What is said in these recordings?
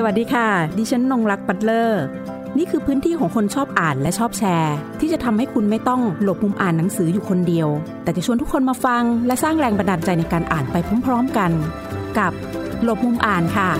สวัสดีค่ะ ดิฉันนงรักปัตเลอร์ นี่คือพื้นที่ของคนชอบอ่านและชอบแชร์ ที่จะทำให้คุณไม่ต้องหลบมุมอ่านหนังสืออยู่คนเดียว แต่จะชวนทุกคนมาฟัง และสร้างแรงบันดาลใจในการอ่านไปพร้อมๆกัน กับหลบมุมอ่านค่ะ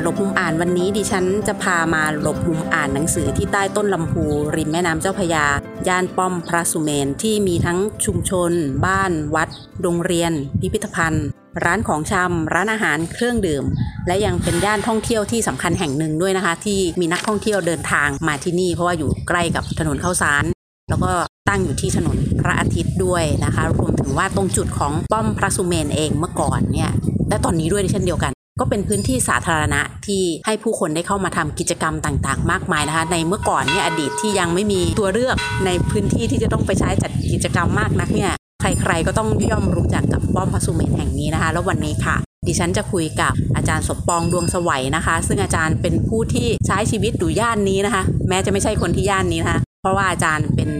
หลบมุมอ่านวันนี้ดิฉันจะพามาหลบมุมอ่านหนังสือที่ใต้ต้นลำพูริมแม่น้ำเจ้าพยา ย่านป้อมพระสุเมนที่มีทั้งชุมชน บ้าน วัด โรงเรียน พิพิธภัณฑ์ ร้านของชำร้านอาหารเครื่องดื่ม และยังเป็นย่านท่องเที่ยวที่สำคัญแห่งหนึ่งด้วยนะคะ ที่มีนักท่องเที่ยวเดินทางมาที่นี่ เพราะว่าอยู่ใกล้กับถนนข้าวสาร แล้วก็ตั้งอยู่ที่ถนนพระอาทิตย์ด้วยนะคะ รวมถึงว่าตรงจุดของป้อมพระสุเมนเองเมื่อก่อนเนี่ยและตอนนี้ด้วยเช่นเดียวกัน ก็เป็นพื้นที่สาธารณะที่ให้ผู้คนได้เข้ามาทำกิจกรรมต่างๆ มากมายนะคะ ในเมื่อก่อนเนี่ยอดีตที่ยังไม่มีตัวเลือกในพื้นที่ที่จะต้องไปใช้จัดกิจกรรมมากนักเนี่ย ใครๆก็ต้องย่อมรู้จักกับป้อมพระสุเมนแห่งนี้นะคะ แล้ววันนี้ค่ะ ดิฉันจะคุยกับอาจารย์สมปองดวงสวัยนะคะ ซึ่งอาจารย์เป็นผู้ที่ใช้ชีวิตอยู่ย่านนี้นะคะ แม้จะไม่ใช่คนที่ย่านนี้นะคะ เพราะว่าอาจารย์เป็น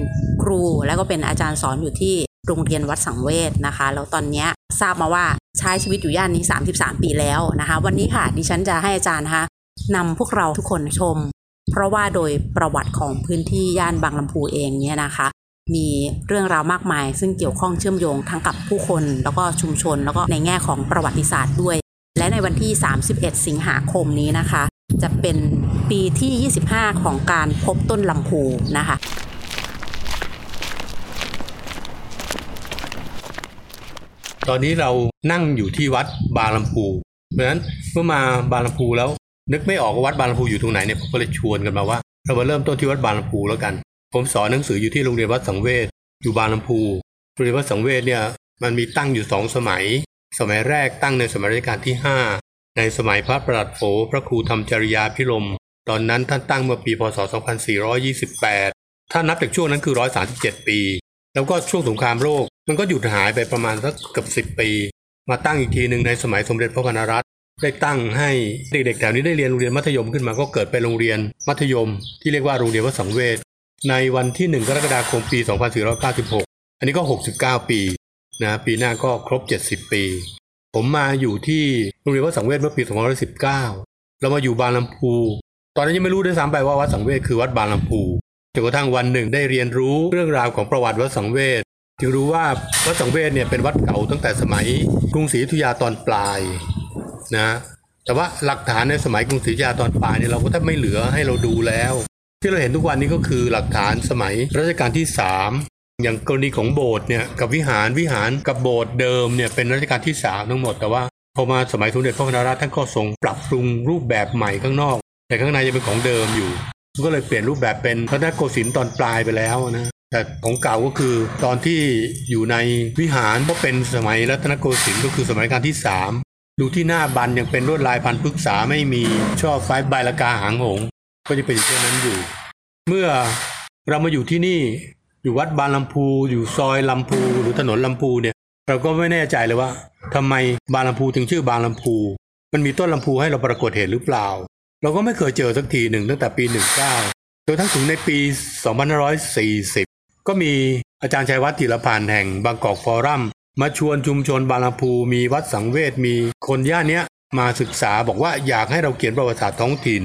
ครูแล้วก็เป็นอาจารย์สอนอยู่ที่โรงเรียนวัดสังเวชนะคะ แล้วตอนนี้ทราบมาว่าใช้ชีวิตอยู่ย่านนี้ 33 ปีแล้วนะคะ วันนี้ค่ะ ดิฉันจะให้อาจารย์นะคะนำพวกเราทุกคนชม เพราะว่าโดยประวัติของพื้นที่ย่านบางลำพูเองเนี่ยนะคะ มีเรื่องราวมากมาย ซึ่งเกี่ยวข้องเชื่อมโยงทั้งกับผู้คน แล้วก็ชุมชน แล้วก็ในแง่ของประวัติศาสตร์ด้วย และในวันที่ 31 สิงหาคมนี้นะคะ จะเป็นปีที่ 25 ของการพบต้นลำพูนะคะตอนนี้เรานั่งอยู่ที่วัดบางลำพู เพราะฉะนั้นเมื่อมาบางลำพูแล้ว นึกไม่ออกว่าวัดบางลำพูอยู่ตรงไหนเนี่ยผมก็เลยชวนกันมาว่า เรามาเริ่มต้นที่วัดบางลำพูแล้วกัน ผมสอนหนังสืออยู่ที่โรงเรียนวัดสังเวชอยู่บางลำพูโรงเรียนวัดสังเวชเนี่ยมันมีตั้งอยู่สองสมัย สมัยแรกตั้งในสมัยรัชกาลที่ 5 ในสมัยพระประหลัดโผพระครูธรรมจริยาพิรมตอนนั้นท่านตั้งเมื่อปีพศ 2428 ถ้านับจากช่วงนั้นคือ 137 ปี แล้วก็ช่วงสงครามโลก มันก็หยุดหายไปประมาณสักเกือบสิบปี มาตั้งอีกทีหนึ่งในสมัยสมเด็จพระพนรัตน์ได้ตั้งให้เด็กๆแถวนี้ได้เรียนโรงเรียนมัธยมขึ้นมาก็เกิดเป็นโรงเรียนมัธยม ที่เรียกว่าโรงเรียนวัดสังเวช ในวันที่ 1 กรกฎาคมปี 2496 อันนี้ก็ 69 ปีนะปีหน้าก็ครบ 70 ปี ผมมาอยู่ที่โรงเรียนวัดสังเวชเมื่อปี 2519 เรามาอยู่บางลำพู ตอนนั้นยังไม่รู้ด้วยซ้ำไปว่าวัดสังเวชคือวัดบางลำพูจนกระทั่งวันหนึ่งได้เรียนรู้เรื่องราวของประวัติวัดสังเวชจึงรู้ว่าวัดสังเวชเนี่ยเป็นวัดเก่าตั้งแต่สมัยกรุงศรีอยุธยาตอนปลายนะแต่ว่าหลักฐานในสมัยกรุงศรีอยุธยาตอนปลายเนี่ยเราก็แทบไม่เหลือให้เราดูแล้ว ที่เราเห็นทุกวันนี้ก็คือหลักฐานสมัยรัชกาลที่สามอย่างกรณีของโบสถ์เนี่ยกับวิหารวิหารกับโบสถ์เดิมเนี่ยเป็นรัชกาลที่สามทั้งหมดแต่ว่าพอมาสมัยสมเด็จพระพนรัตน์ท่านก็ทรงปรับปรุงรูปแบบใหม่ข้างนอก แต่ข้างในยังเป็นของเดิมอยู่ ก็เลยเปลี่ยนรูปแบบเป็นรัตนโกสินทร์ตอนปลายไปแล้วนะแต่ของเก่าก็คือตอนที่อยู่ในวิหารก็เป็นสมัยรัตนโกสินทร์ก็คือสมัยรัชกาลที่สามดูที่หน้าบันยังเป็นลวดลายพันพฤกษาไม่มีช่อไฟใบละกาหางหง ก็จะเป็นเช่นนั้นอยู่ เมื่อเรามาอยู่ที่นี่อยู่วัดบางลำพูอยู่ซอยลำพูหรือถนนลำพูเนี่ยเราก็ไม่แน่ใจเลยว่าทำไมบางลำพูถึงชื่อบางลำพู มันมีต้นลำพูให้เราปรากฏเห็นหรือเปล่า เราก็ไม่เคยเจอสักทีหนึ่งตั้งแต่ปี 19จนทั้งถึงในปี 2540 ก็มีอาจารย์ชัยวัฒน์จิรพันธ์แห่งบางกอกฟอรัมมาชวนชุมชนบางลำพูมีวัดสังเวชมีคนย่านเนี้ยมาศึกษาบอกว่าอยากให้เราเขียนประวัติศาสตร์ท้องถิ่น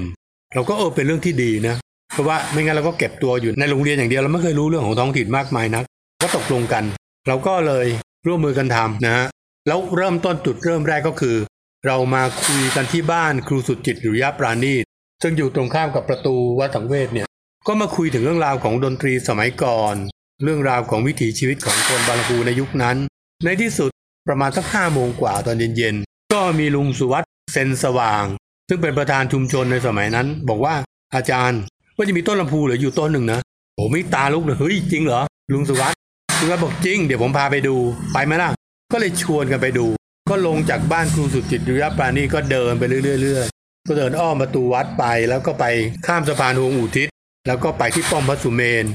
เราก็เออเป็นเรื่องที่ดีนะ เพราะว่าไม่งั้นเราก็เก็บตัวอยู่ในโรงเรียนอย่างเดียวเราไม่เคยรู้เรื่องของท้องถิ่นมากมายนัก ก็ตกลงกัน เราก็เลยร่วมมือกันทำนะฮะแล้วเริ่มต้นจุดเริ่มแรกก็คือ เรามาคุยกันที่บ้านครูสุจิตหรือยาปราณีตซึ่งอยู่ตรงข้ามกับประตูวัดสังเวชเนี่ยก็มาคุยถึงเรื่องราวของดนตรีสมัยก่อน เรื่องราวของวิถีชีวิตของคนบางปูในยุคนั้น ในที่สุดประมาณสักห้าโมงกว่าตอนเย็นๆก็มีลุงสุวัตเซนสว่าง ซึ่งเป็นประธานชุมชนในสมัยนั้น บอกว่าอาจารย์ว่าจะมีต้นลำพูเหลืออยู่ต้นหนึ่งนะโอ้ไม่ตาลุกเลยเฮ้ยจริงเหรอลุงสุวัตลุงสุวัตบอกจริง เดี๋ยวผมพาไปดูไปไหมล่ะ ก็เลยชวนกันไปดู ก็ลงจากบ้านครูสุจิตยุยปราณีก็เดินไปเรื่อยๆก็เดินอ้อมประตูวัดไปแล้วก็ไปข้ามสะพานหงอุทิศ แล้วก็ไปที่ป้อมพระสุเมน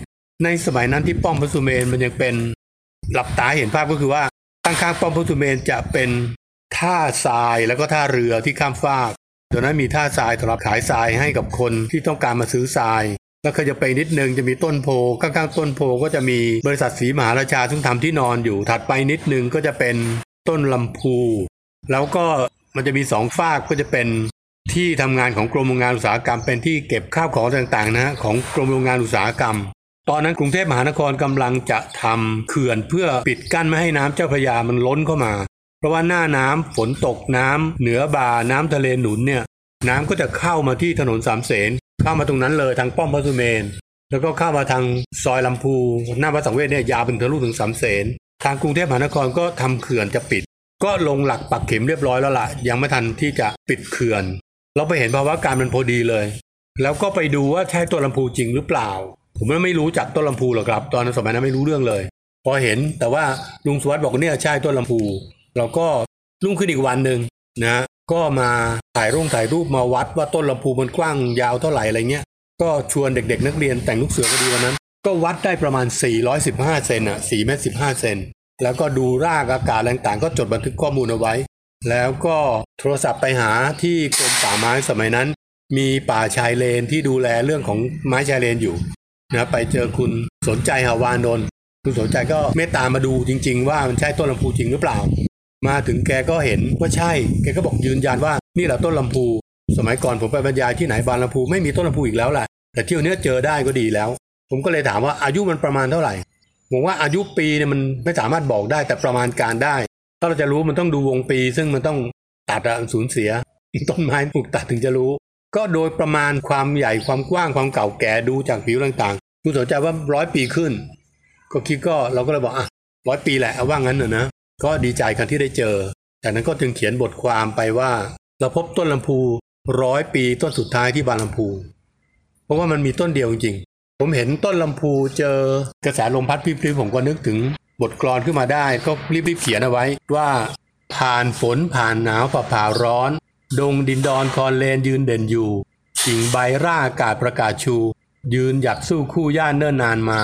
ในสมัยนั้นที่ป้อมพระสุเมนมันยังเป็นหลับตาเห็นภาพก็คือว่าข้างๆป้อมพระสุเมนจะเป็นท่าทรายแล้วก็ท่าเรือที่ข้ามฟาก ตอนนั้นมีท่าทรายสำหรับขายทรายให้กับคนที่ต้องการมาซื้อทราย แล้วก็จะไปนิดนึงจะมีต้นโพข้างๆต้นโพก็จะมีบริษัทสีมหาราชาซึ่งทำที่นอนอยู่ ถัดไปนิดนึงก็จะเป็นต้นลำพู แล้วก็มันจะมีสองฝากก็จะเป็นที่ทำงานของกรมโรงงานอุตสาหกรรม เป็นที่เก็บข้าวของต่างๆนะของกรมโรงงานอุตสาหกรรม ตอนนั้นกรุงเทพมหานครกำลังจะทำเขื่อนเพื่อปิดกั้นไม่ให้น้ำเจ้าพระยามันล้นเข้ามา ราะว่าหน้าน้ำฝนตกน้ำเหนือบาน้ำทะเลหนุนเนี่ย น้ำก็จะเข้ามาที่ถนนสามเสนเข้ามาตรงนั้นเลยทางป้อมพระสุเมน แล้วก็เข้ามาทางซอยลำพูหน้าวัดสังเวชเนี่ยยาวเป็นทะลุถึงสามเสนทางกรุงเทพมหานครก็ทำเขื่อนจะปิด ก็ลงหลักปักเข็มเรียบร้อยแล้วล่ะ ยังไม่ทันที่จะปิดเขื่อน เราไปเห็นภาวะการมันพอดีเลย แล้วก็ไปดูว่าใช่ต้นลำพูจริงหรือเปล่า ผมไม่รู้จักต้นลำพูหรอกครับ ตอนนั้นสมัยนั้นไม่รู้เรื่องเลย พอเห็นแต่ว่าลุงสวัสดิ์บอกเนี่ยใช่ต้นลำพู เราก็รุ่งขึ้นอีกวันหนึ่งนะก็มาถ่ายรูปถ่ายรูปมาวัดว่าต้นลำพูมันกว้างยาวเท่าไหร่อะไรเงี้ยก็ชวนเด็กๆ นักเรียนแต่งลูกเสือก็ดีวันนั้น ก็วัดได้ประมาณ 415 เซนอะ4เมตร15 เซนแล้วก็ดูรากอากาศต่างๆ ก็จดบันทึกข้อมูลเอาไว้ แล้วก็โทรศัพท์ไปหาที่กรมป่าไม้สมัยนั้น มีป่าชายเลนที่ดูแลเรื่องของไม้ชายเลนอยู่นะไปเจอคุณสนใจหาวานนท์คุณสนใจก็เมตตามาดูจริง ๆ ว่ามันใช่ต้นลำพูจริงหรือเปล่า มาถึงแกก็เห็นว่าใช่ แกก็บอกยืนยันว่านี่แหละต้นลำพู สมัยก่อนผมไปบรรยายที่ไหนบานลำพูไม่มีต้นลำพูอีกแล้วแหละแต่เที่ยวเนี้ยเจอได้ก็ดีแล้ว ผมก็เลยถามว่าอายุมันประมาณเท่าไหร่ ผมว่าอายุปีเนี่ยมันไม่สามารถบอกได้แต่ประมาณการได้ ถ้าเราจะรู้มันต้องดูวงปี ซึ่งมันต้องตัดอะสูญเสียต้นไม้ถูกตัดถึงจะรู้ ก็โดยประมาณความใหญ่ความกว้างความเก่าแก่ดูจากผิวต่างๆคุณสนใจว่าร้อยปีขึ้น ก็คิดก็เราก็เลยบอกอะร้อยปีแหละเอาว่างั้นเนอะนะ ก็ดีใจกันที่ได้เจอ จากนั้นก็จึงเขียนบทความไปว่า เราพบต้นลำพูร้อยปีต้นสุดท้ายที่บานลำพู เพราะว่ามันมีต้นเดียวจริงๆ ผมเห็นต้นลำพูเจอกระแสลมพัดพริบๆผมก็นึกถึงบทกลอนขึ้นมาได้ ก็รีบๆเขียนเอาไว้ว่าผ่านฝนผ่านหนาวผ่าผ่าร้อน ดงดินดอนคอนเลนยืนเด่นอยู่กิ่งใบร่าอากาศประกาศชู ยืนหยัดสู้คู่ย่านเนิ่นนานมา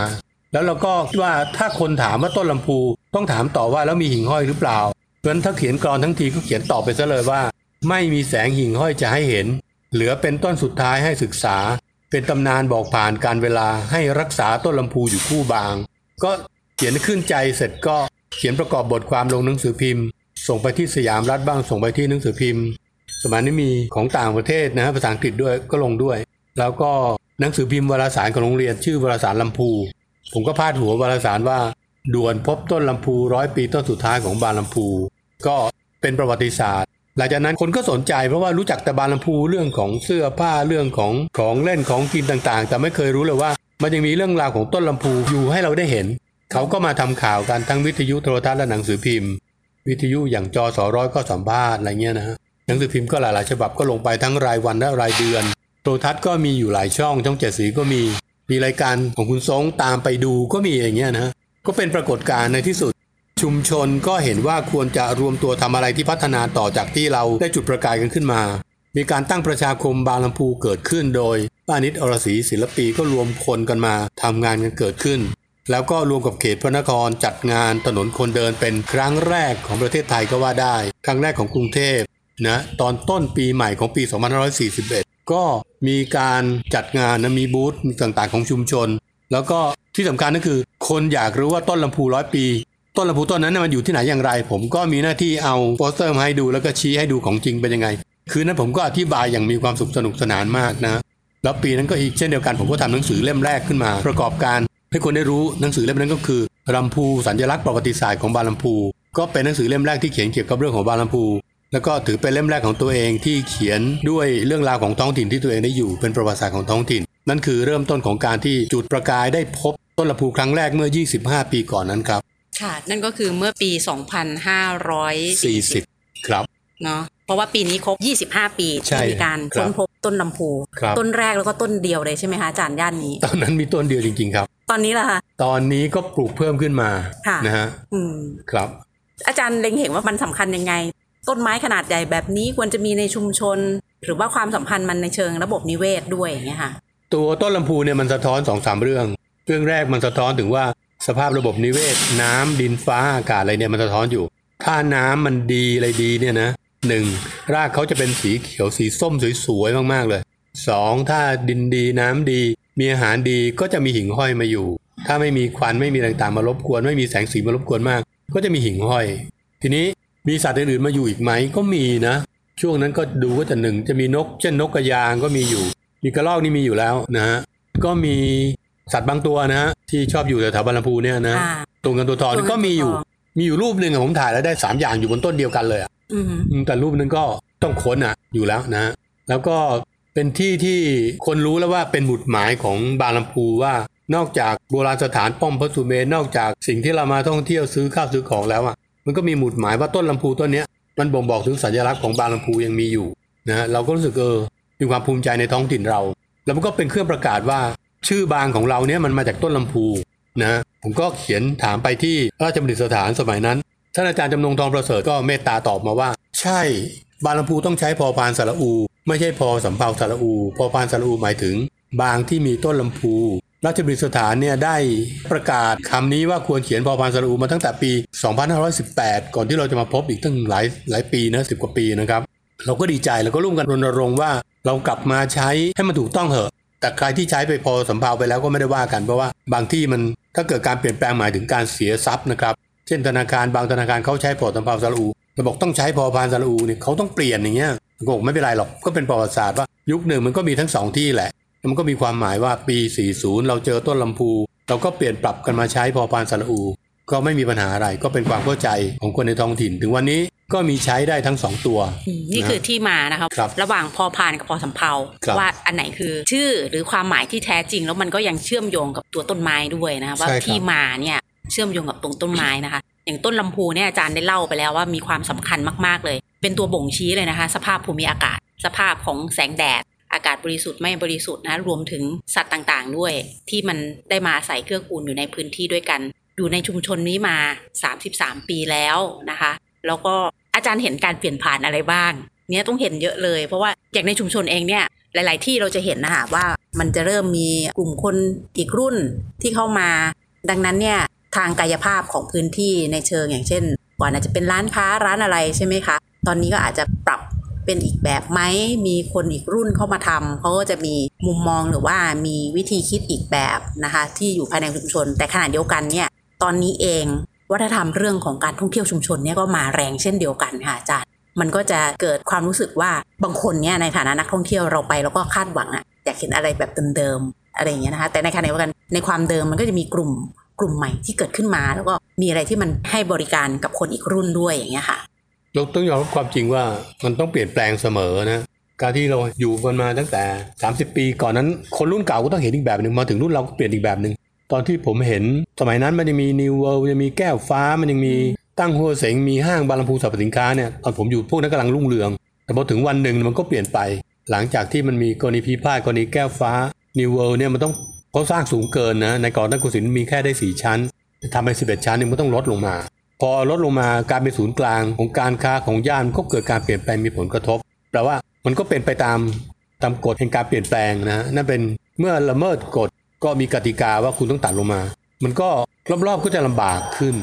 แล้วเราก็คิดว่าถ้าคนถามว่าต้นลำพู ต้องถามต่อว่าแล้วมีหิ่งห้อยหรือเปล่าเพราะฉะนั้นถ้าเขียนกรอนทั้งทีก็เขียนตอบไปซะเลยว่า ไม่มีแสงหิ่งห้อยจะให้เห็น เหลือเป็นต้นสุดท้ายให้ศึกษา เป็นตำนานบอกผ่านการเวลาให้รักษาต้นลำพูอยู่คู่บาง ก็เขียนขึ้นใจเสร็จก็เขียนประกอบบทความลงหนังสือพิมพ์ ส่งไปที่สยามรัฐบ้างส่งไปที่หนังสือพิมพ์ สมัยนี้มีของต่างประเทศนะฮะภาษาอังกฤษด้วยก็ลงด้วย แล้วก็หนังสือพิมพ์วารสารของโรงเรียนชื่อวารสารลำพู ผมก็พาดหัววารสารว่า ด่วนพบต้นลำพูร้อยปีต้นสุดท้ายของบานลำพู ก็เป็นประวัติศาสตร์ หลังจากนั้นคนก็สนใจเพราะว่ารู้จักแต่บานลำพูเรื่องของเสื้อผ้าเรื่องของของเล่นของกินต่างๆ แต่ไม่เคยรู้เลยว่า มันยังมีเรื่องราวของต้นลำพูอยู่ให้เราได้เห็น เขาก็มาทำข่าวกันทั้งวิทยุโทรทัศน์และหนังสือพิมพ์ วิทยุอย่างจอสอร้อยก็สัมภาษณ์อะไรเงี้ยนะฮะหนังสือพิมพ์ก็หลายๆฉบับก็ลงไปทั้งรายวันและรายเดือนโทรทัศน์ก็มีอยู่หลายช่องช่องเจ็ดสีก็มีมีรายการของคุณทรงตามไปดูก็มีอย่างเงี้ยนะ ก็เป็นปรากฏการณ์ในที่สุด ชุมชนก็เห็นว่าควรจะรวมตัวทำอะไรที่พัฒนาต่อจากที่เราได้จุดประกายกันขึ้นมา มีการตั้งประชาคมบางลำพูเกิดขึ้นโดยป้านิดอรศรีศิลปีก็รวมคนกันมาทำงานกันเกิดขึ้น แล้วก็รวมกับเขตพระนครจัดงานถนนคนเดินเป็นครั้งแรกของประเทศไทยก็ว่าได้ ครั้งแรกของกรุงเทพนะตอนต้นปีใหม่ของปี 2541 ก็มีการจัดงานนะมีบูธต่างๆ ของชุมชน แล้วก็ ที่สำคัญก็คือ คนอยากรู้ว่าต้นลำพูร้อยปี ต้นลำพูต้นนั้นมันอยู่ที่ไหนอย่างไร ผมก็มีหน้าที่เอาโปสเตอร์มาให้ดูแล้วก็ชี้ให้ดูของจริงเป็นยังไง คืนนั้นผมก็อธิบายอย่างมีความสุขสนุกสนานมากนะแล้วปีนั้นก็อีกเช่นเดียวกันผมก็ทำหนังสือเล่มแรกขึ้นมา ประกอบการให้คนได้รู้หนังสือเล่มนั้นก็คือลำพูสัญลักษณ์ประวัติศาสตร์ของบางลำพู ก็เป็นหนังสือเล่มแรกที่เขียนเกี่ยวกับเรื่องของบางลำพู แล้วก็ถือเป็นเล่มแรกของตัวเองที่เขียนด้วยเรื่องราวของท้องถิ่นที่ตัวเองได้อยู่เป็นประวัติศาสตร์ของท้องถิ่น นั่นคือเริ่มต้นของการที่จุดประกายได้พบต้นลำพูครั้งแรกเมื่อ 25 ปีก่อนนั้นครับค่ะ นั่นก็คือเมื่อปี 2540 40ครับเนาะเพราะว่าปีนี้ครบ 25 ปีใช่ที่มีการครับค้นพบต้นลำพูครับต้นแรกแล้วก็ต้นเดียวเลยใช่ไหมคะอาจารย์ย่านนี้ ตอนนั้นมีต้นเดียวจริง ๆ ครับ ตอนนี้ล่ะคะตอนนี้ก็ปลูกเพิ่มขึ้นมาค่ะนะฮะอืมครับ อาจารย์เล็งเห็นว่ามันสำคัญยังไง ต้นไม้ขนาดใหญ่แบบนี้ควรจะมีในชุมชน หรือว่าความสัมพันธ์มันในเชิงระบบนิเวศด้วยอย่างเงี้ยค่ะ ตัวต้นลำพูเนี่ยมันสะท้อนสองสามเรื่อง เรื่องแรกมันสะท้อนถึงว่าสภาพระบบนิเวศ น้ำดินฟ้าอากาศอะไรเนี่ยมันสะท้อนอยู่ ถ้าน้ำมันดีอะไรดีเนี่ยนะหนึ่งรากเขาจะเป็นสีเขียวสีส้มสวยๆมากๆเลยสองถ้าดินดีน้ำดี มีอาหารดีก็จะมีหิ่งห้อยมาอยู่ ถ้าไม่มีควันไม่มีอะไรต่างๆมารบกวน ไม่มีแสงสีมารบกวนมาก ก็จะมีหิ่งห้อย ทีนี้มีสัตว์อื่นๆมาอยู่อีกไหมก็มีนะ ช่วงนั้นก็ดูว่าจะหนึ่งจะมีนกเช่นนกกระยางก็มีอยู่ มีกระรอกนี่มีอยู่แล้วนะฮะก็มีสัตว์บางตัวนะฮะที่ชอบอยู่แถวๆบางลำพูเนี่ยนะอ่าตัวเงินตัวทองตัวเงินก็มีอยู่ตัวทองมีอยู่รูปหนึ่งอะผมถ่ายแล้วได้สามอย่างอยู่บนต้นเดียวกันเลยอะอืมอืมแต่รูปนึงก็ต้องค้นอะอยู่แล้วนะฮะแล้วก็เป็นที่ที่คนรู้แล้วว่าเป็นหมุดหมายของบางลำพูว่านอกจากโบราณสถานป้อมพระสุเมนนอกจากสิ่งที่เรามาท่องเที่ยวซื้อข้าวซื้อของแล้วอะมันก็มีหมุดหมายว่าต้นลำพูต้นเนี้ยมันบ่งบอกถึงสัญลักษณ์ของบางลำพูยังมีอยู่นะฮะเราก็รู้สึกเออ มีความภูมิใจในท้องถิ่นเรา แล้วมันก็เป็นเครื่องประกาศว่า ชื่อบางของเราเนี้ยมันมาจากต้นลำพูนะฮะผมก็เขียนถามไปที่ราชบัณฑิตสถานสมัยนั้นท่านอาจารย์จำนงทองประเสริฐก็เมตตาตอบมาว่า ใช่บางลำพูต้องใช้พอพานสระอู ไม่ใช่พอสำเภาสระอู พอพานสระอูหมายถึง บางที่มีต้นลำพูราชบัณฑิตสถานเนี่ยได้ประกาศคำนี้ว่าควรเขียนพอพานสระอูมาตั้งแต่ปี 2518 ก่อนที่เราจะมาพบอีกตั้งหลายหลายปีนะสิกว่าปีนะครับ เราก็ดีใจแล้วก็ร่วมกันรณรงค์ว่า เรากลับมาใช้ให้มันถูกต้องเหอะ แต่ใครที่ใช้ไปพอสำเภาไปแล้วก็ไม่ได้ว่ากันเพราะว่าบางที่มันถ้าเกิดการเปลี่ยนแปลงหมายถึงการเสียทรัพย์นะครับ เช่นธนาคารบางธนาคารเขาใช้พอสำเภาสระอูแต่บอกต้องใช้พอพานสระอูเนี่ยเขาต้องเปลี่ยนอย่างเงี้ยผมก็บอกไม่เป็นไรหรอกก็เป็นประวัติศาสตร์ว่ายุคหนึ่งมันก็มีทั้งสองที่แหละ มันก็มีความหมายว่าปี 40 เราเจอต้นลำพู เราก็เปลี่ยนปรับกันมาใช้พอพานสระอู ก็ไม่มีปัญหาอะไรก็เป็นความเข้าใจของคนในท้องถิ่น ถึงวันนี้ก็มีใช้ได้ทั้งสองตัวอืมนี่คือที่มานะคะครับระหว่างพอพานกับพอสำเภาครับว่าอันไหนคือชื่อหรือความหมายที่แท้จริง แล้วมันก็ยังเชื่อมโยงกับตัวต้นไม้ด้วยนะคะว่าใช่ครับที่มาเนี่ยเชื่อมโยงกับตรงต้นไม้นะคะ อย่างต้นลำพูเนี่ยอาจารย์ได้เล่าไปแล้วว่ามีความสำคัญมากๆเลย เป็นตัวบ่งชี้เลยนะคะ สภาพภูมิอากาศ สภาพของแสงแดดอากาศบริสุทธิ์ไม่บริสุทธิ์นะรวมถึงสัตว์ต่างๆ ด้วย ที่มันได้มาอาศัยเกื้อกูลอยู่ในพื้นที่ด้วยกัน อยู่ในชุมชนนี้มา 33 ปีแล้วนะคะ แล้วก็อาจารย์เห็นการเปลี่ยนผ่านอะไรบ้าง เนี่ยต้องเห็นเยอะเลย เพราะว่าอย่างในชุมชนเองเนี่ยหลาย ๆ ที่เราจะเห็นนะคะว่ามันจะเริ่มมีกลุ่มคนอีกรุ่นที่เข้ามา ดังนั้นเนี่ยทางกายภาพของพื้นที่ในเชิงอย่างเช่นก่อนอาจจะเป็นร้านค้าร้านอะไรใช่ไหมคะ ตอนนี้ก็อาจจะปรับเป็นอีกแบบไหมมีคนอีกรุ่นเข้ามาทำเขาก็จะมีมุมมองหรือว่ามีวิธีคิดอีกแบบนะคะ ที่อยู่ภายในชุมชน แต่ขณะเดียวกันเนี่ย ตอนนี้เอง วัฒนธรรมเรื่องของการท่องเที่ยวชุมชนเนี่ยก็มาแรงเช่นเดียวกันค่ะอาจารย์มันก็จะเกิดความรู้สึกว่าบางคนเนี่ยในฐานะนักท่องเที่ยวเราไปแล้วก็คาดหวังอะอยากเห็นอะไรแบบเดิมๆอะไรอย่างเงี้ยนะคะ แต่ในขณะเดียวกันในความเดิมมันก็จะมีกลุ่มกลุ่มใหม่ที่เกิดขึ้นมา แล้วก็มีอะไรที่มันให้บริการกับคนอีกรุ่นด้วยอย่างเงี้ยค่ะเราต้องยอมรับความจริงว่ามันต้องเปลี่ยนแปลงเสมอนะการที่เราอยู่กันมาตั้งแต่ 30 ปีก่อนนั้น คนรุ่นเก่าก็ต้องเห็นอีกแบบหนึ่งมาถึงรุ่นเราก็เปลี่ยนอีกแบบหนึ่ง ตอนที่ผมเห็นสมัยนั้นมันยังมี New World ยังมีแก้วฟ้ามันยังมีตั้งฮั่วเส็งมีห้างบางลำพูสรรพสินค้าเนี่ยตอนผมอยู่พวกนั้นกำลังรุ่งเรือง แต่พอถึงวันหนึ่งมันก็เปลี่ยนไป หลังจากที่มันมีกรณีพิพาทกรณีแก้วฟ้า New World เนี่ยมันต้องเขาสร้างสูงเกินนะในก่อนตั้งกุศินมีแค่ได้สี่ชั้นทำไป11 ชั้นเนี่ยมันต้องลดลงมา พอลดลงมาการเป็นศูนย์กลางของการค้าของย่านก็เกิดการเปลี่ยนแปลงมีผลกระทบแปลว่ามันก็เป็นไปตามตามกฎแห่งการเปลี่ยนแปลงนะนั่นเป็นเมื่อละเมิดกฎ ก็มีกติกาว่าคุณต้องตัดลงมา มันก็รอบๆก็จะลำบากขึ้น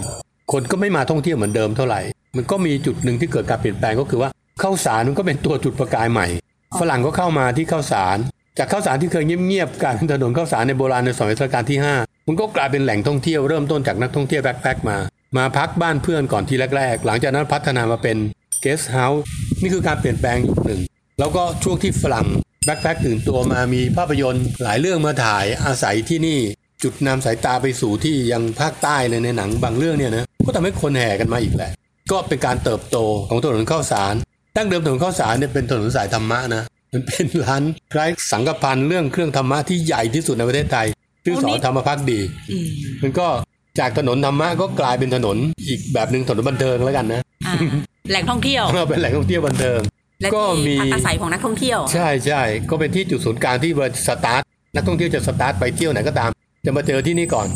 คนก็ไม่มาท่องเที่ยวเหมือนเดิมเท่าไหร่ มันก็มีจุดหนึ่งที่เกิดการเปลี่ยนแปลงก็คือว่าข้าวสารมันก็เป็นตัวจุดประกายใหม่ ฝรั่งก็เข้ามาที่ข้าวสาร จากข้าวสารที่เคยเงียบๆกลายเป็นถนนข้าวสารในโบราณในสมัยรัชกาลที่ห้ามันก็กลายเป็นแหล่งท่องเที่ยวเริ่มต้นจากนักท่องเที่ยว backpack มา มาพักบ้านเพื่อนก่อนที่แรกๆ หลังจากนั้นพัฒนามาเป็นเกสต์เฮาส์นี่คือการเปลี่ยนแปลงอยู่หนึ่ง แล้วก็ช่วงที่ฝรั่ง backpack ตื่นตัวมามีภาพยนตร์หลายเรื่องมาถ่ายอาศัยที่นี่จุดนำสายตาไปสู่ที่ยังภาคใต้เลยในหนังบางเรื่องเนี่ยนะก็ทำให้คนแห่กันมาอีกแหละ ก็เป็นการเติบโตของถนนข้าวสารตั้งเดิมถนนข้าวสารเนี่ยเป็นถนนสายธรรมะนะมันเป็นร้านคล้ายสังกพันธ์เรื่องเครื่องธรรมะที่ใหญ่ที่สุดในประเทศไทยชื่อสอนธรรมพักดีอืมมันก็จากถนนธรรมะก็กลายเป็นถนนอีกแบบหนึ่งถนนบันเทิงแล้วกันนะอ่าแหล่งท่องเที่ยวเราเป็นแหล่งท่องเที่ยวบันเทิง และก็มีที่พักอาศัยของนักท่องเที่ยว ใช่ใช่ก็เป็นที่จุดศูนย์กลางที่เวลาสตาร์ทนักท่องเที่ยวจะสตาร์ทไปเที่ยวไหนก็ตาม จะมาเจอที่นี่ก่อน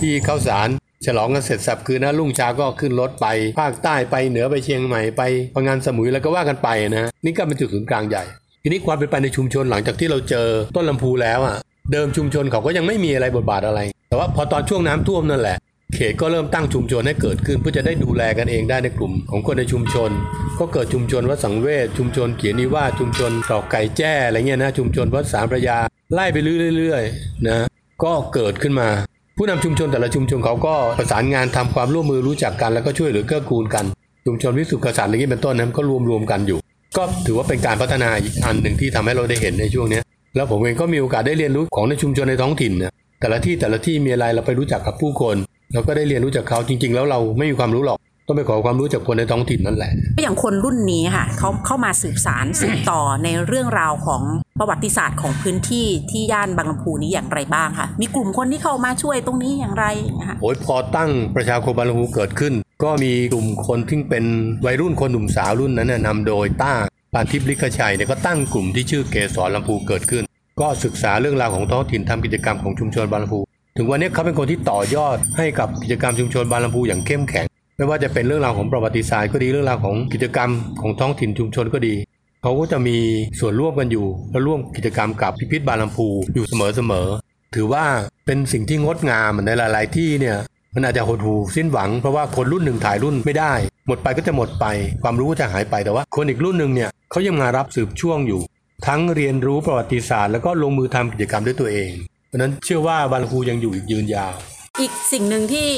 ที่เข้าสารฉลองกันเสร็จสับคืนนะรุ่งเช้าก็ขึ้นรถไป ภาคใต้ไปเหนือไปเชียงใหม่ไปพังงานสมุยแล้วก็ว่ากันไปนะนี่ก็เป็นจุดศูนย์กลางใหญ่ ทีนี้ความเป็นไปในชุมชนหลังจากที่เราเจอต้นลำพูแล้วอะเดิมชุมชนเขาก็ยังไม่มีอะไรบทบาทอะไร แต่ว่าพอตอนช่วงน้ำท่วมนั่นแหละ เขตก็เริ่มตั้งชุมชนให้เกิดขึ้นเพื่อจะได้ดูแลกันเองได้ในกลุ่ม ของคนในชุมชน ก็เกิดชุมชนวัดสังเวชชุมชนเขียนนิว่าชุมชนตอกไก่แจ้อะไรเงี้ยนะชุมชนวัดสามพระยาไล่ไปเรื่อยๆนะก็เกิดขึ้นมา ผู้นำชุมชนแต่ละชุมชนเขาก็ประสานงานทำความร่วมมือรู้จักกันแล้วก็ช่วยเหลือเกื้อกูลกัน ชุมชนวิสุทธิกษัตริย์อะไรเงี้ยเป็นต้นนั้นก็รวมรวมๆกันอยู่ ก็ถือว่าเป็นการพัฒนาอีกอันหนึ่งที่ทำให้เราได้เห็นในช่วงนี้แล้วผมเองก็มีโอกาสได้เรียนรู้ของในชุมชนในท้องถิ่นนะแต่ละที่แต่ละที่มีอะไรเราไปรู้จักกับผู้คน เราก็ได้เรียนรู้จากเขาจริง ๆ แล้วเราไม่มีความรู้หรอกต้องไปขอความรู้จากคนในท้องถิ่นนั่นแหละ อย่างคนรุ่นนี้ค่ะเขาเข้ามาสืบสารสืบต่อในเรื่องราวของประวัติศาสตร์ของพื้นที่ที่ย่านบางลำพูนี้อย่างไรบ้างคะมีกลุ่มคนที่เข้ามาช่วยตรงนี้อย่างไรอย่างเงี้ยค่ะโอ้ยพอตั้งประชาคมบางลำพูเกิดขึ้น ก็มีกลุ่มคนที่เป็นวัยรุ่นคนหนุ่มสาวรุ่นนั้นนะนำโดยต้าปานทิพย์ลิขชัยเนี่ยก็ตั้งกลุ่มที่ชื่อเกสรลำพูเกิดขึ้น ก็ศึกษาเรื่องราวของท้องถิ่นทำกิจกรรมของชุมชนบางลำพู ถึงวันนี้เขาเป็นคนที่ต่อยอดให้กับกิจกรรมชุมชนบางลำพูอย่างเข้มแข็ง ไม่ว่าจะเป็นเรื่องราวของประวัติศาสตร์ก็ดีเรื่องราวของกิจกรรมของท้องถิ่นชุมชนก็ดีเขาก็จะมีส่วนร่วมกันอยู่ และร่วมกิจกรรมกับพิพิธบางลำพูอยู่เสมอๆถือว่าเป็นสิ่งที่งดงามในหลาย ๆ ที่เนี่ยมันอาจจะหดหู่สิ้นหวังเพราะว่าคนรุ่นหนึ่งถ่ายรุ่นไม่ได้ หมดไปก็จะหมดไป ความรู้ก็จะหายไปแต่ว่า คนอีกรุ่นหนึ่งเนี่ยเขายังมารับสืบช่วงอยู่ ทั้งเรียนรู้ประวัติศาสตร์แล้วก็ลงมือทำกิจกรรมด้วยตัวเอง ราะนั้นเชื่อว่าบาลูยังอยู่อีกยืนยาว อีกสิ่งหนึ่งที่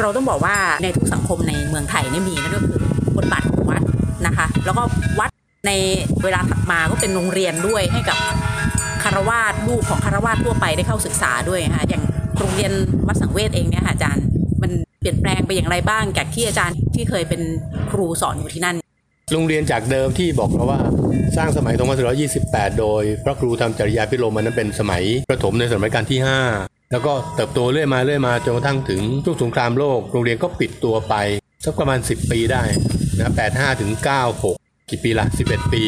เราต้องบอกว่าในทุกสังคมในเมืองไทยเนี่ยมีนั่นก็คือบทบาทของวัดนะคะ แล้วก็วัดในเวลาถัดมาก็เป็นโรงเรียนด้วยให้กับคารวาสลูกของคารวาสทั่วไปได้เข้าศึกษาด้วยนะคะอย่างโรงเรียนวัดสังเวชเองเนี่ยค่ะอาจารย์ มันเปลี่ยนแปลงไปอย่างไรบ้างจากที่อาจารย์ที่เคยเป็นครูสอนอยู่ที่นั่น โรงเรียนจากเดิมที่บอกเราว่าสร้างสมัย 2428 โดย พระครูธรรมจริยาพิโรมมันนั้นเป็นสมัยประถมในสมัยการที่ 5 แล้วก็เติบโตเรื่อยมาเรื่อยมาจนกระทั่งถึงช่วงสงครามโลก โรงเรียนก็ปิดตัวไปสักประมาณ 10 ปีได้นะ85ถึง96 กี่ปีละ11 ปี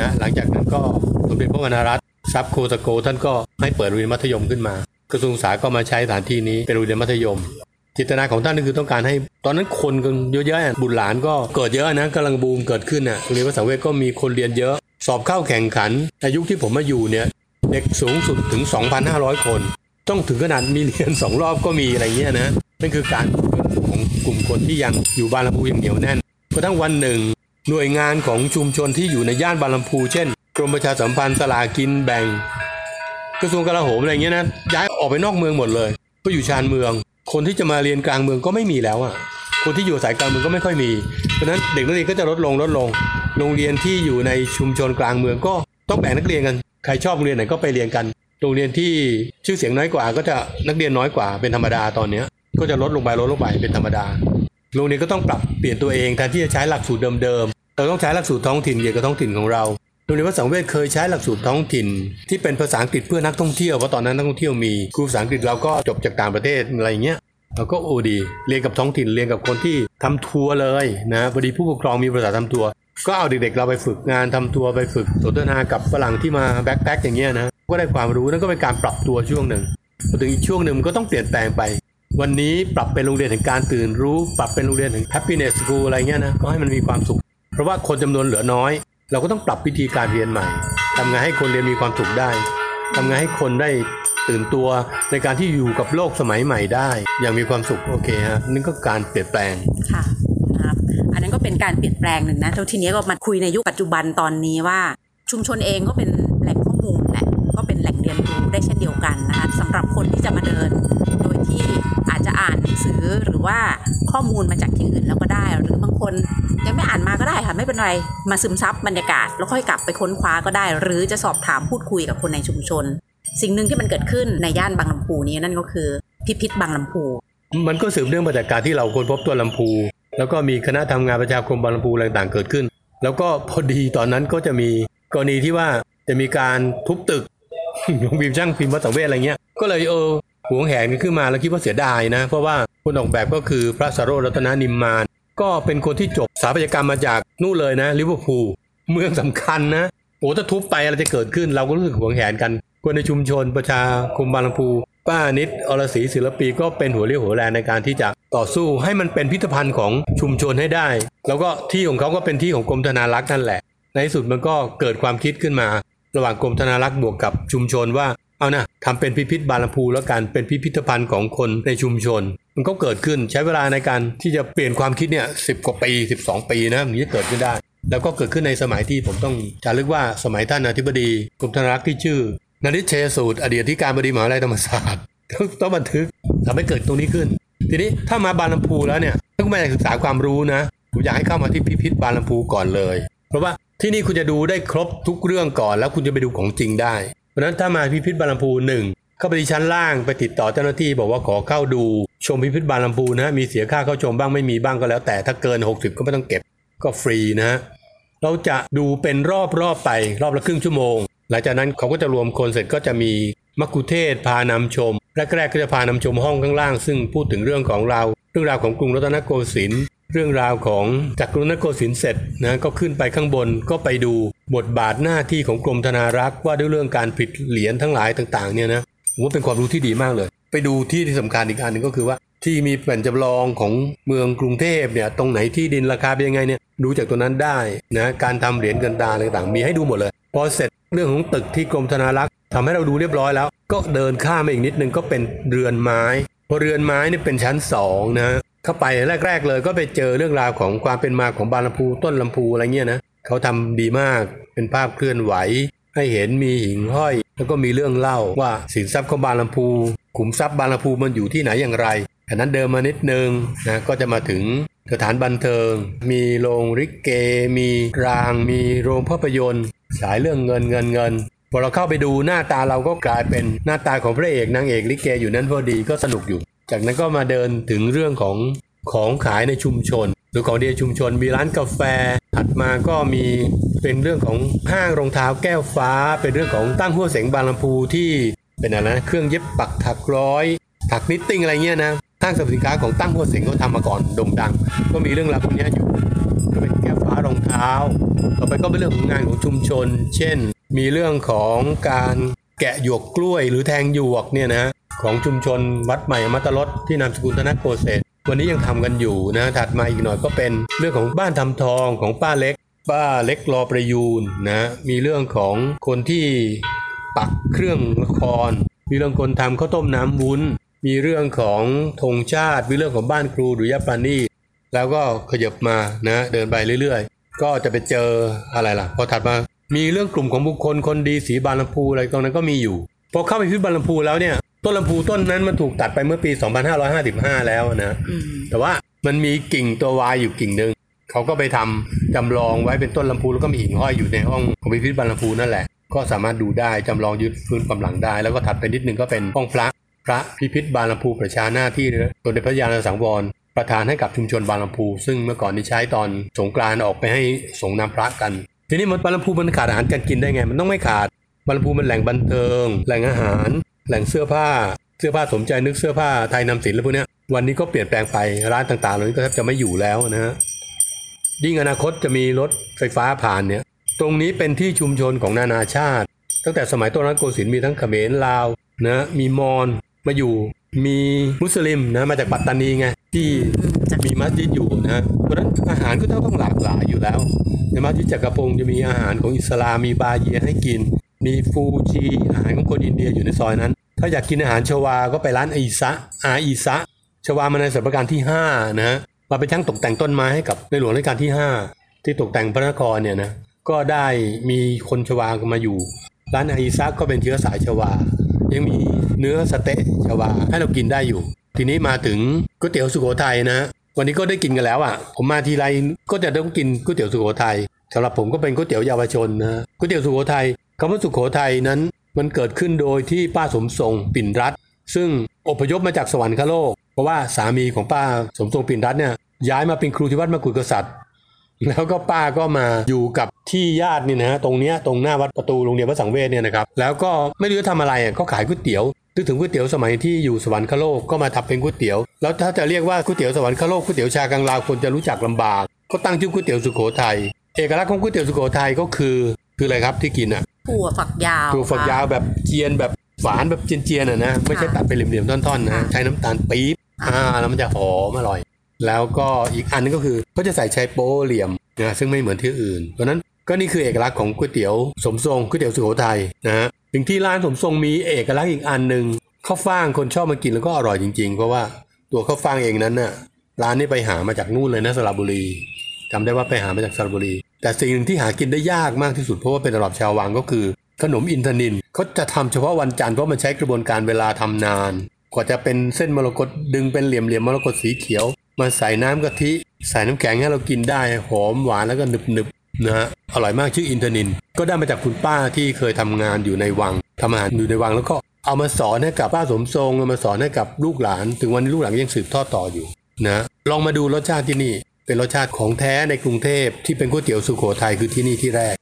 นะหลังจากนั้นก็สมเด็จพระวรรณรัตน์ทรัพย์โคตโกท่านก็ให้เปิดโรงเรียนมัธยมขึ้นมา กระทรวงศึกษาก็มาใช้สถานที่นี้เป็นโรงเรียนมัธยม จตนาของท่านก็คือต้องการให้ ตอนนั้นคนกันเยอะแยะบุตรหลานก็เกิดเยอะนะกำลังบูมเกิดขึ้นน่ะเรียนภาษาเวทก็มีคนเรียนเยอะ สอบเข้าแข่งขันในยุคที่ผมมาอยู่เนี่ยเด็กสูงสุดถึง 2,500 คน ต้องถึงขนาดมีเรียนสองรอบก็มีอะไรเงี้ยนะนั่นคือการของกลุ่มคนที่ยังอยู่บางลำพูอย่างเหนียวแน่นกระทั่งวันหนึ่ง หน่วยงานของชุมชนที่อยู่ในย่านบางลำพูเช่นกรมประชาสัมพันธ์สลากินแบ่ง กระทรวงกลาโหมอะไรเงี้ยนะย้ายออกไปนอกเมืองหมดเลย ก็อยู่ชานเมือง คนที่จะมาเรียนกลางเมืองก็ไม่มีแล้วอะ คนที่อยู่สายกลางเมืองก็ไม่ค่อยมี เพราะนั้นเด็กนักเรียนก็จะลดลงลดลง โรงเรียนที่อยู่ในชุมชนกลางเมืองก็ต้องแบ่งนักเรียนกัน ใครชอบโรงเรียนไหนก็ไปเรียนกัน โรงเรียนที่ชื่อเสียงน้อยกว่า ก็จะนักเรียนน้อยกว่าเป็นธรรมดาตอนเนี้ย ก็จะลดลงไปลดลงไปเป็นธรรมดา โรงเรียนก็ต้องปรับเปลี่ยนตัวเองแทนที่จะใช้หลักสูตรเดิมๆ เราต้องใช้หลักสูตรท้องถิ่นเกี่ยวกับท้องถิ่นของเรา โรงเรียนวัดสังเวชเคยใช้หลักสูตรท้องถิ่น ที่เป็นภาษาอังกฤษเพื่อนักท่องเที่ยวเพราะตอนนั้นนักท่องเที่ยวมีครูภาษาอังกฤษเราก็จบจากต่างประเทศอะไรเงี้ยเราก็โอดีเรียนกับท้องถิ่นเรียนกับคนที่ทำทัวร์เลยนะพอดีผู้ปกครองมีบริษัททำทัวร์ก็เอาเด็กๆเราไปฝึกงานทำทัวร์ไปฝึกสนทนากับฝรั่งที่มาแบ็คแพ็คอย่างเงี้ยนะก็ได้ความรู้นั่นก็เป็นการปรับตัวช่วงหนึ่งพอถึงอีกช่วงหนึ่งมันก็ต้องเปลี่ยนแปลงไป วันนี้ปรับเป็นโรงเรียนแห่งการตื่นรู้ ปรับเป็นโรงเรียนแห่ง happiness school อะไรเงี้ยนะก็ให้มันมีความสุข เพราะว่าคนจำนวนเหลือน้อย เราก็ต้องปรับวิธีการเรียนใหม่ทำไงให้คนเรียนมีความสุขได้ทำไงให้คนได้ตื่นตัวในการที่อยู่กับโลกสมัยใหม่ได้ อย่างมีความสุขโอเคฮะนั่นก็การเปลี่ยนแปลงค่ะครับอันนั้นก็เป็นการเปลี่ยนแปลงหนึ่งนะแล้วทีนี้ก็มาคุยในยุคปัจจุบันตอนนี้ว่า ชุมชนเองก็เป็นแหล่งข้อมูลแหละก็เป็นแหล่งเรียนรู้ได้เช่นเดียวกันนะคะสำหรับคนที่จะมาเดิน โดยที่ อาจจะอ่านหนังสือหรือว่าข้อมูลมาจากที่อื่นแล้วก็ได้ หรือบางคนยังไม่อ่านมาก็ได้ค่ะไม่เป็นไรมาซึมซับบรรยากาศ แล้วค่อยกลับไปค้นคว้าก็ได้ หรือจะสอบถามพูดคุยกับคนในชุมชน สิ่งหนึ่งที่มันเกิดขึ้นในย่านบางลำพูนี้นั่นก็คือพิพิธบางลำพู มันก็สืบเนื่องมาจากการที่เราค้นพบตัวลำพู แล้วก็มีคณะทำงานประชาคมบางลำพูต่างๆเกิดขึ้น แล้วก็พอดีตอนนั้นก็จะมีกรณีที่ว่าจะมีการทุบตึกโรงพิมพ์ช่างพิมพ์วัดสังเวชอะไรเงี้ยก็เลยเออ หวงแหนกันขึ้นมาแล้วคิดว่าเสียดายนะ เพราะว่าคนออกแบบก็คือพระสโรรัตนานิมมาน ก็เป็นคนที่จบสถาปัตยกรรมมาจากนู่นเลยนะลิเวอร์พูลเมืองสำคัญนะโอ้ถ้าทุบไปอะไรจะเกิดขึ้น เราก็รู้สึกหวงแหนกัน คนในชุมชนประชาคมบางลำพูป้านิดอรศรีศิลปีก็เป็นหัวเรี่ยวหัวแรงในการที่จะต่อสู้ให้มันเป็นพิพิธภัณฑ์ของชุมชนให้ได้ แล้วก็ที่ของเขาก็เป็นที่ของกรมธนารักษ์นั่นแหละ ในที่สุดมันก็เกิดความคิดขึ้นมา ระหว่างกรมธนารักษ์บวกกับชุมชนว่า เอานะทำเป็นพิพิธบาลำพูแล้วกันเป็นพิพิธภัณฑ์ของคนในชุมชน มันก็เกิดขึ้นใช้เวลาในการที่จะเปลี่ยนความคิดเนี่ยสิบกว่าปี 12 ปีนะมันจะเกิดขึ้นได้ แล้วก็เกิดขึ้นในสมัยที่ผมต้องจารึกว่าสมัยท่านอธิบดีกรมธนรักษ์ที่ชื่อนริชเชสูตรอดีตที่การบดีมหาวิทยาลัยธรรมศาสตร์ต้องบันทึกทำให้เกิดตรงนี้ขึ้น ทีนี้ถ้ามาบาลำพูแล้วเนี่ยถ้าคุณมาศึกษาความรู้นะผมอยากให้เข้ามาที่พิพิธบาลำพูก่อนเลย เพราะว่าที่นี่คุณจะดูได้ครบทุกเรื่องก่อนแล้วคุณจะไปดูของจริงได้ เพราะนั้นถ้ามาพิพิธบาลลำพูหนึ่งเข้าไปที่ชั้นล่างไปติดต่อเจ้าหน้าที่บอกว่าขอเข้าดู ชมพิพิธบาลลำพูนะฮะมีเสียค่าเข้าชมบ้างไม่มีบ้างก็แล้ว แต่ถ้าเกิน 60 ก็ไม่ต้องเก็บก็ฟรีนะฮะเราจะดูเป็นรอบรอบๆไปรอบละครึ่งชั่วโมง หลังจากนั้นเขาก็จะรวมคนเสร็จก็จะมีมักคุเทศพานำชมแรกๆก็จะพานำชมห้องข้างล่าง ซึ่งพูดถึงเรื่องของเรา เรื่องราวของกรุงรัตนโกสินทร์ เรื่องราวของจากรุงรัตนโกสินทร์เสร็จนะก็ขึ้นไปข้างบนก็ไปดูบทบาทหน้าที่ของกรมธนารักษ์ว่าด้วยเรื่องการผิดเหรียญทั้งหลายต่างๆเนี่ยนะผมว่าเป็นความรู้ที่ดีมากเลย ไปดูที่ที่สำคัญอีกอันหนึ่งก็คือว่าที่มีแผ่นจำลองของเมืองกรุงเทพเนี่ยตรงไหนที่ดินราคาเป็นยังไงเนี่ยดูจากตัวนั้นได้นะการทำเหรียญเงินตาอะไรต่างๆ มีให้ดูหมดเลย พอเสร็จเรื่องของตึกที่กรมธนารักษ์ทำให้เราดูเรียบร้อยแล้ว ก็เดินข้ามมาอีกนิดนึงก็เป็นเรือนไม้พอเรือนไม้เนี่ยเป็นชั้นสองนะ เข้าไปแรก ๆ เลยก็ไปเจอเรื่องราวของความเป็นมาของบานลำพูต้นลำพูอะไรเงี้ยนะเขาทำดีมากเป็นภาพเคลื่อนไหว ให้เห็นมีหิ่งห้อย แล้วก็มีเรื่องเล่าว่าสินทรัพย์ของบางลำพูขุมทรัพย์บางลำพูมันอยู่ที่ไหนอย่างไรอันนั้นเดินมานิดนึงนะก็จะมาถึงสถานบันเทิง มีโรงริเก มีราง มีโรงภาพยนตร์ สายเรื่องเงินเงินเงินพอเราเข้าไปดูหน้าตาเราก็กลายเป็นหน้าตาของพระเอกนางเอกลิเกอยู่นั้นพอดีก็สนุกอยู่ จากนั้นก็มาเดินถึงเรื่องของของขายในชุมชน หรือของเดียชุมชน มีร้านกาแฟ ถัดมาก็มีเป็นเรื่องของห้างรองเท้าแก้วฟ้า เป็นเรื่องของตั้งหัวเสงบางลำพูที่เป็นอะไรนะเครื่องเย็บปักถักร้อย ถักนิตติ้งอะไรเงี้ยนะห้างสรรพสินค้าของตั้งหัวเสงเขาทำมาก่อนโด่งดัง ก็มีเรื่องราวพวกนี้อยู่ก็เป็นแก้วฟ้ารองเท้า ต่อไปก็เป็นเรื่องของงานของชุมชน เช่น มีเรื่องของการแกะหยวกกล้วยหรือแทงหยวกเนี่ยนะ ของชุมชนวัดใหม่อมัตตรสที่นามสกุลธนโกเศษวันนี้ยังทำกันอยู่นะถัดมาอีกหน่อยก็เป็นเรื่องของบ้านทำทองของป้าเล็ก ป้าเล็กรอประยูนนะมีเรื่องของคนที่ปักเครื่องละคร มีเรื่องคนทำข้าวต้มน้ำวุ้น มีเรื่องของธงชาติ มีเรื่องของบ้านครูหรือยปานีแล้วก็ขยับมานะเดินไปเรื่อยๆ ก็จะไปเจออะไรล่ะ พอถัดมามีเรื่องกลุ่มของบุคคลคนดีสีบานลำพูอะไรตรงนั้นก็มีอยู่ พอเข้าไปพิพิธบานลำพูแล้วเนี่ย ต้นลำพูต้นนั้นมันถูกตัดไปเมื่อปี 2555 แล้วนะอืมแต่ว่ามันมีกิ่งตัววายอยู่กิ่งหนึ่งเขาก็ไปทำจำลองไว้เป็นต้นลำพูแล้วก็มีหิ่งห้อยอยู่ในห้องของพิพิธภัณฑ์ลำพูนั่นแหละ ก็สามารถดูได้จำลองยึดฟื้นความหลังได้ แล้วก็ถัดไปนิดนึงก็เป็นห้องพระพระพิพิธบาลลำพูประชาหน้าที่สมเด็จพระยาณสังวรประธานให้กับชุมชนบางลำพู ซึ่งเมื่อก่อนนี้ใช้ตอนสงกรานต์ออกไปให้สงฆ์น้ำพระกัน ทีนี้มันบางลำพูมันขาดอาหารการกินได้ไง มันต้องไม่ขาดบางลำพูมันแหล่งบันเทิง แหล่งอาหาร แหล่งเสื้อผ้าเสื้อผ้าสมใจนึกเสื้อผ้าไทยนำศิลป์แล้วพวกเนี้ยวันนี้ก็เปลี่ยนแปลงไปร้านต่างๆเหล่านี้ก็แทบจะไม่อยู่แล้วนะฮะยิ่งอนาคตจะมีรถไฟฟ้าผ่านเนี่ยตรงนี้เป็นที่ชุมชนของนานาชาติ ตั้งแต่สมัยต้นรัตนโกสินทร์มีทั้งเขมรลาวนะมีมอญมาอยู่มีมุสลิมนะมาจากปัตตานีไงที่มีมัสยิดอยู่นะเพราะฉะนั้นอาหารก็ต้องหลากหลายอยู่แล้ว ในมัสยิดจักรพงศ์จะมีอาหารของอิสลามมีบาเยียให้กิน มีฟูจีอาหารของคนอินเดียอยู่ในซอยนั้น ถ้าอยากกินอาหารชวาก็ไปร้านอีซะอาอีซะชวามาในสมัยรัชกาลที่ห้านะฮะมาเป็นช่างตกแต่งต้นไม้ให้กับในหลวงรัชกาลที่ห้าที่ตกแต่งพระนครเนี่ยนะก็ได้มีคนชวามาอยู่ ร้านอาอีซะก็เป็นเชื้อสายชวา ยังมีเนื้อสเต๊ะชวาให้เรากินได้อยู่ ทีนี้มาถึงก๋วยเตี๋ยวสุโขทัยนะวันนี้ก็ได้กินกันแล้วอะ ผมมาทีไรก็จะต้องกินก๋วยเตี๋ยวสุโขทัยสำหรับผมก็เป็นก๋วยเตี๋ยวเยาวชนนะก๋วยเตี๋ยวสุโขทัย คำว่าสุโขทัยนั้นมันเกิดขึ้นโดยที่ป้าสมทรงปิ่นรัตซึ่งอพยพมาจากสวรรคโลก เพราะว่าสามีของป้าสมทรงปิ่นรัตเนี่ยย้ายมาเป็นครูที่วัดมกุฎกษัตริย์ แล้วก็ป้าก็มาอยู่กับที่ญาตินี่นะฮะตรงเนี้ยตรงหน้าวัดประตูโรงเรียนพระสังเวชเนี่ยนะครับแล้วก็ไม่รู้จะทำอะไรอะก็ขายก๋วยเตี๋ยวนึกถึงก๋วยเตี๋ยวสมัยที่อยู่สวรรคโลกก็มาทำเป็นก๋วยเตี๋ยว แล้วถ้าจะเรียกว่าก๋วยเตี๋ยวสวรรคโลกก๋วยเตี๋ยวชากังลาวคนจะรู้จักลำบาก ก็ตั้งชื่อก๋วยเตี๋ยวสุโขทัยเอกลักษณ์ของก๋วยเตี๋ยวสุโขทัยก็คือคืออะไรครับที่กินอะ ถั่วฝักยาวถั่วฝักยาวแบบเจียนแบบหวานแบบเจียนๆอะนะไม่ใช่ตัดเป็นเหลี่ยมๆท่อนๆนะค่ะใช้น้ำตาลปี๊บอ่าแล้วมันจะหอมอร่อย แล้วก็อีกอันนึงก็คือเขาจะใส่ไชโป๊เหลี่ยมนะซึ่งไม่เหมือนที่อื่นเพราะฉะนั้นก็นี่คือเอกลักษณ์ของก๋วยเตี๋ยวสมทรงก๋วยเตี๋ยวสุโขทัยนะฮะถึงที่ร้านสมทรงมีเอกลักษณ์อีกอันหนึ่งข้าวฟ่างคนชอบมากินแล้วก็อร่อยจริงๆ เพราะว่าตัวข้าวฟ่างเองนั้นน่ะร้านนี้ไปหามาจากนู่นเลยนะสระบุรีจำได้ว่าไปหามาจากสระบุรี แต่สิ่งหนึ่งที่หากินได้ยากมากที่สุดเพราะว่าเป็นตลาดชาววังก็คือ ขนมอินทนินเขาจะทำเฉพาะวันจันทร์เพราะมันใช้กระบวนการเวลาทำนาน กว่าจะเป็นเส้นมรกตดึงเป็นเหลี่ยมเหลี่ยมมรกตสีเขียว มาใส่น้ำกะทิ ใส่น้ำแข็งให้เรากินได้หอมหวานแล้วก็หนึบหนึบนะฮะอร่อยมากชื่ออินทนิน ก็ได้มาจากคุณป้าที่เคยทำงานอยู่ในวังทำอาหารอยู่ในวังแล้วก็เอามาสอนให้กับป้าสมทรงเอามาสอนให้กับลูกหลาน ถึงวันนี้ลูกหลานยังสืบทอดต่ออยู่นะลองมาดูรสชาติที่นี่ เป็นรสชาติของแท้ในกรุงเทพที่เป็นก๋วยเตี๋ยวสุโขทัยคือที่นี่ที่แรก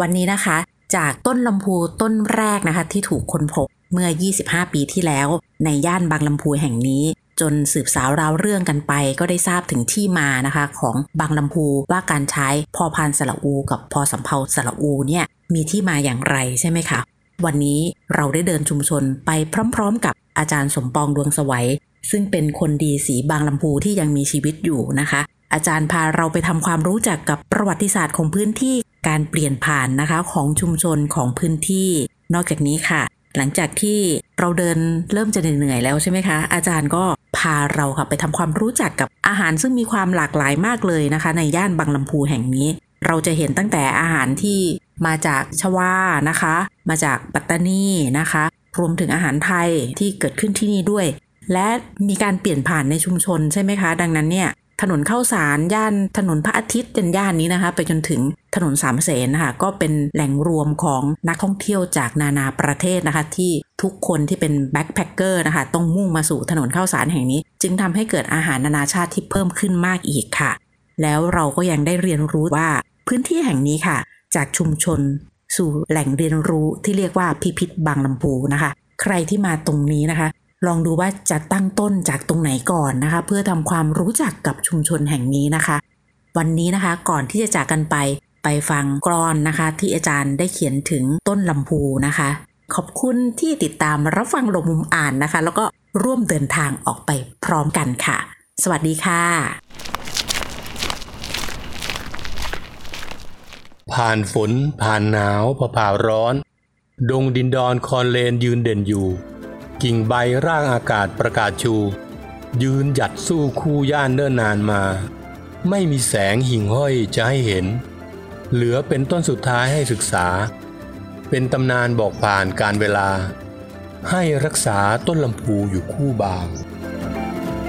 วันนี้นะคะ จากต้นลำพูต้นแรกนะคะ ที่ถูกค้นพบเมื่อ 25 ปีที่แล้ว ในย่านบางลำพูแห่งนี้ จนสืบสาวราวเรื่องกันไป ก็ได้ทราบถึงที่มานะคะ ของบางลำพูว่าการใช้พอพานสระอู กับพอสำเพาสระอูเนี่ยมีที่มาอย่างไรใช่ไหมคะวันนี้เราได้เดินชุมชนไปพร้อม ๆ กับอาจารย์สมปองดวงสวัย ซึ่งเป็นคนดีสีบางลำพูที่ยังมีชีวิตอยู่นะคะ อาจารย์พาเราไปทำความรู้จักกับประวัติศาสตร์ของพื้นที่การเปลี่ยนผ่านนะคะของชุมชนของพื้นที่ นอกจากนี้ค่ะ หลังจากที่เราเดินเริ่มจะเหนื่อยแล้วใช่ไหมคะ อาจารย์ก็พาเราค่ะไปทำความรู้จักกับอาหารซึ่งมีความหลากหลายมากเลยนะคะ ในย่านบางลำพูแห่งนี้ เราจะเห็นตั้งแต่อาหารที่มาจากชวานะคะ มาจากปัตตานีนะคะ รวมถึงอาหารไทยที่เกิดขึ้นที่นี่ด้วย และมีการเปลี่ยนผ่านในชุมชนใช่ไหมคะ ดังนั้นเนี่ย ถนนเข้าสารย่านถนนพระอาทิตย์จนย่านนี้นะคะ ไปจนถึงถนนสามเสนนะคะก็เป็นแหล่งรวมของนักท่องเที่ยวจากนานาประเทศนะคะ ที่ทุกคนที่เป็นแบ็คแพคเกอร์นะคะ ต้องมุ่งมาสู่ถนนเข้าสารแห่งนี้ จึงทำให้เกิดอาหารนานาชาติที่เพิ่มขึ้นมากอีกค่ะ แล้วเราก็ยังได้เรียนรู้ว่าพื้นที่แห่งนี้ค่ะ จากชุมชน สู่แหล่งเรียนรู้ที่เรียกว่าพิพิธบางลำพูนะคะ ใครที่มาตรงนี้นะคะ ลองดูว่าจะตั้งต้นจากตรงไหนก่อนนะคะ เพื่อทำความรู้จักกับชุมชนแห่งนี้นะคะ วันนี้นะคะก่อนที่จะจากกันไปไปฟังกรอนนะคะ ที่อาจารย์ได้เขียนถึงต้นลำพูนะคะ ขอบคุณที่ติดตามรับฟังลงมุมอ่านนะคะ แล้วก็ร่วมเดินทางออกไปพร้อมกันค่ะ สวัสดีค่ะ ผ่านฝนผ่านหนาวพอผ่าร้อน ดงดินดอนคอนเลนยืนเด่นอยู่ กิ่งใบร่างอากาศประกาศชู ยืนหยัดสู้คู่ย่านเนิ่นนานมา ไม่มีแสงหิ่งห้อยจะให้เห็น เหลือเป็นต้นสุดท้ายให้ศึกษา เป็นตำนานบอกผ่านการเวลา ให้รักษาต้นลำพูอยู่คู่บาง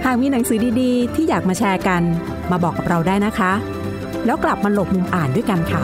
หากมีหนังสือดีๆ ที่อยากมาแชร์กัน มาบอกกับเราได้นะคะ แล้วกลับมาหลบมุมอ่านด้วยกันค่ะ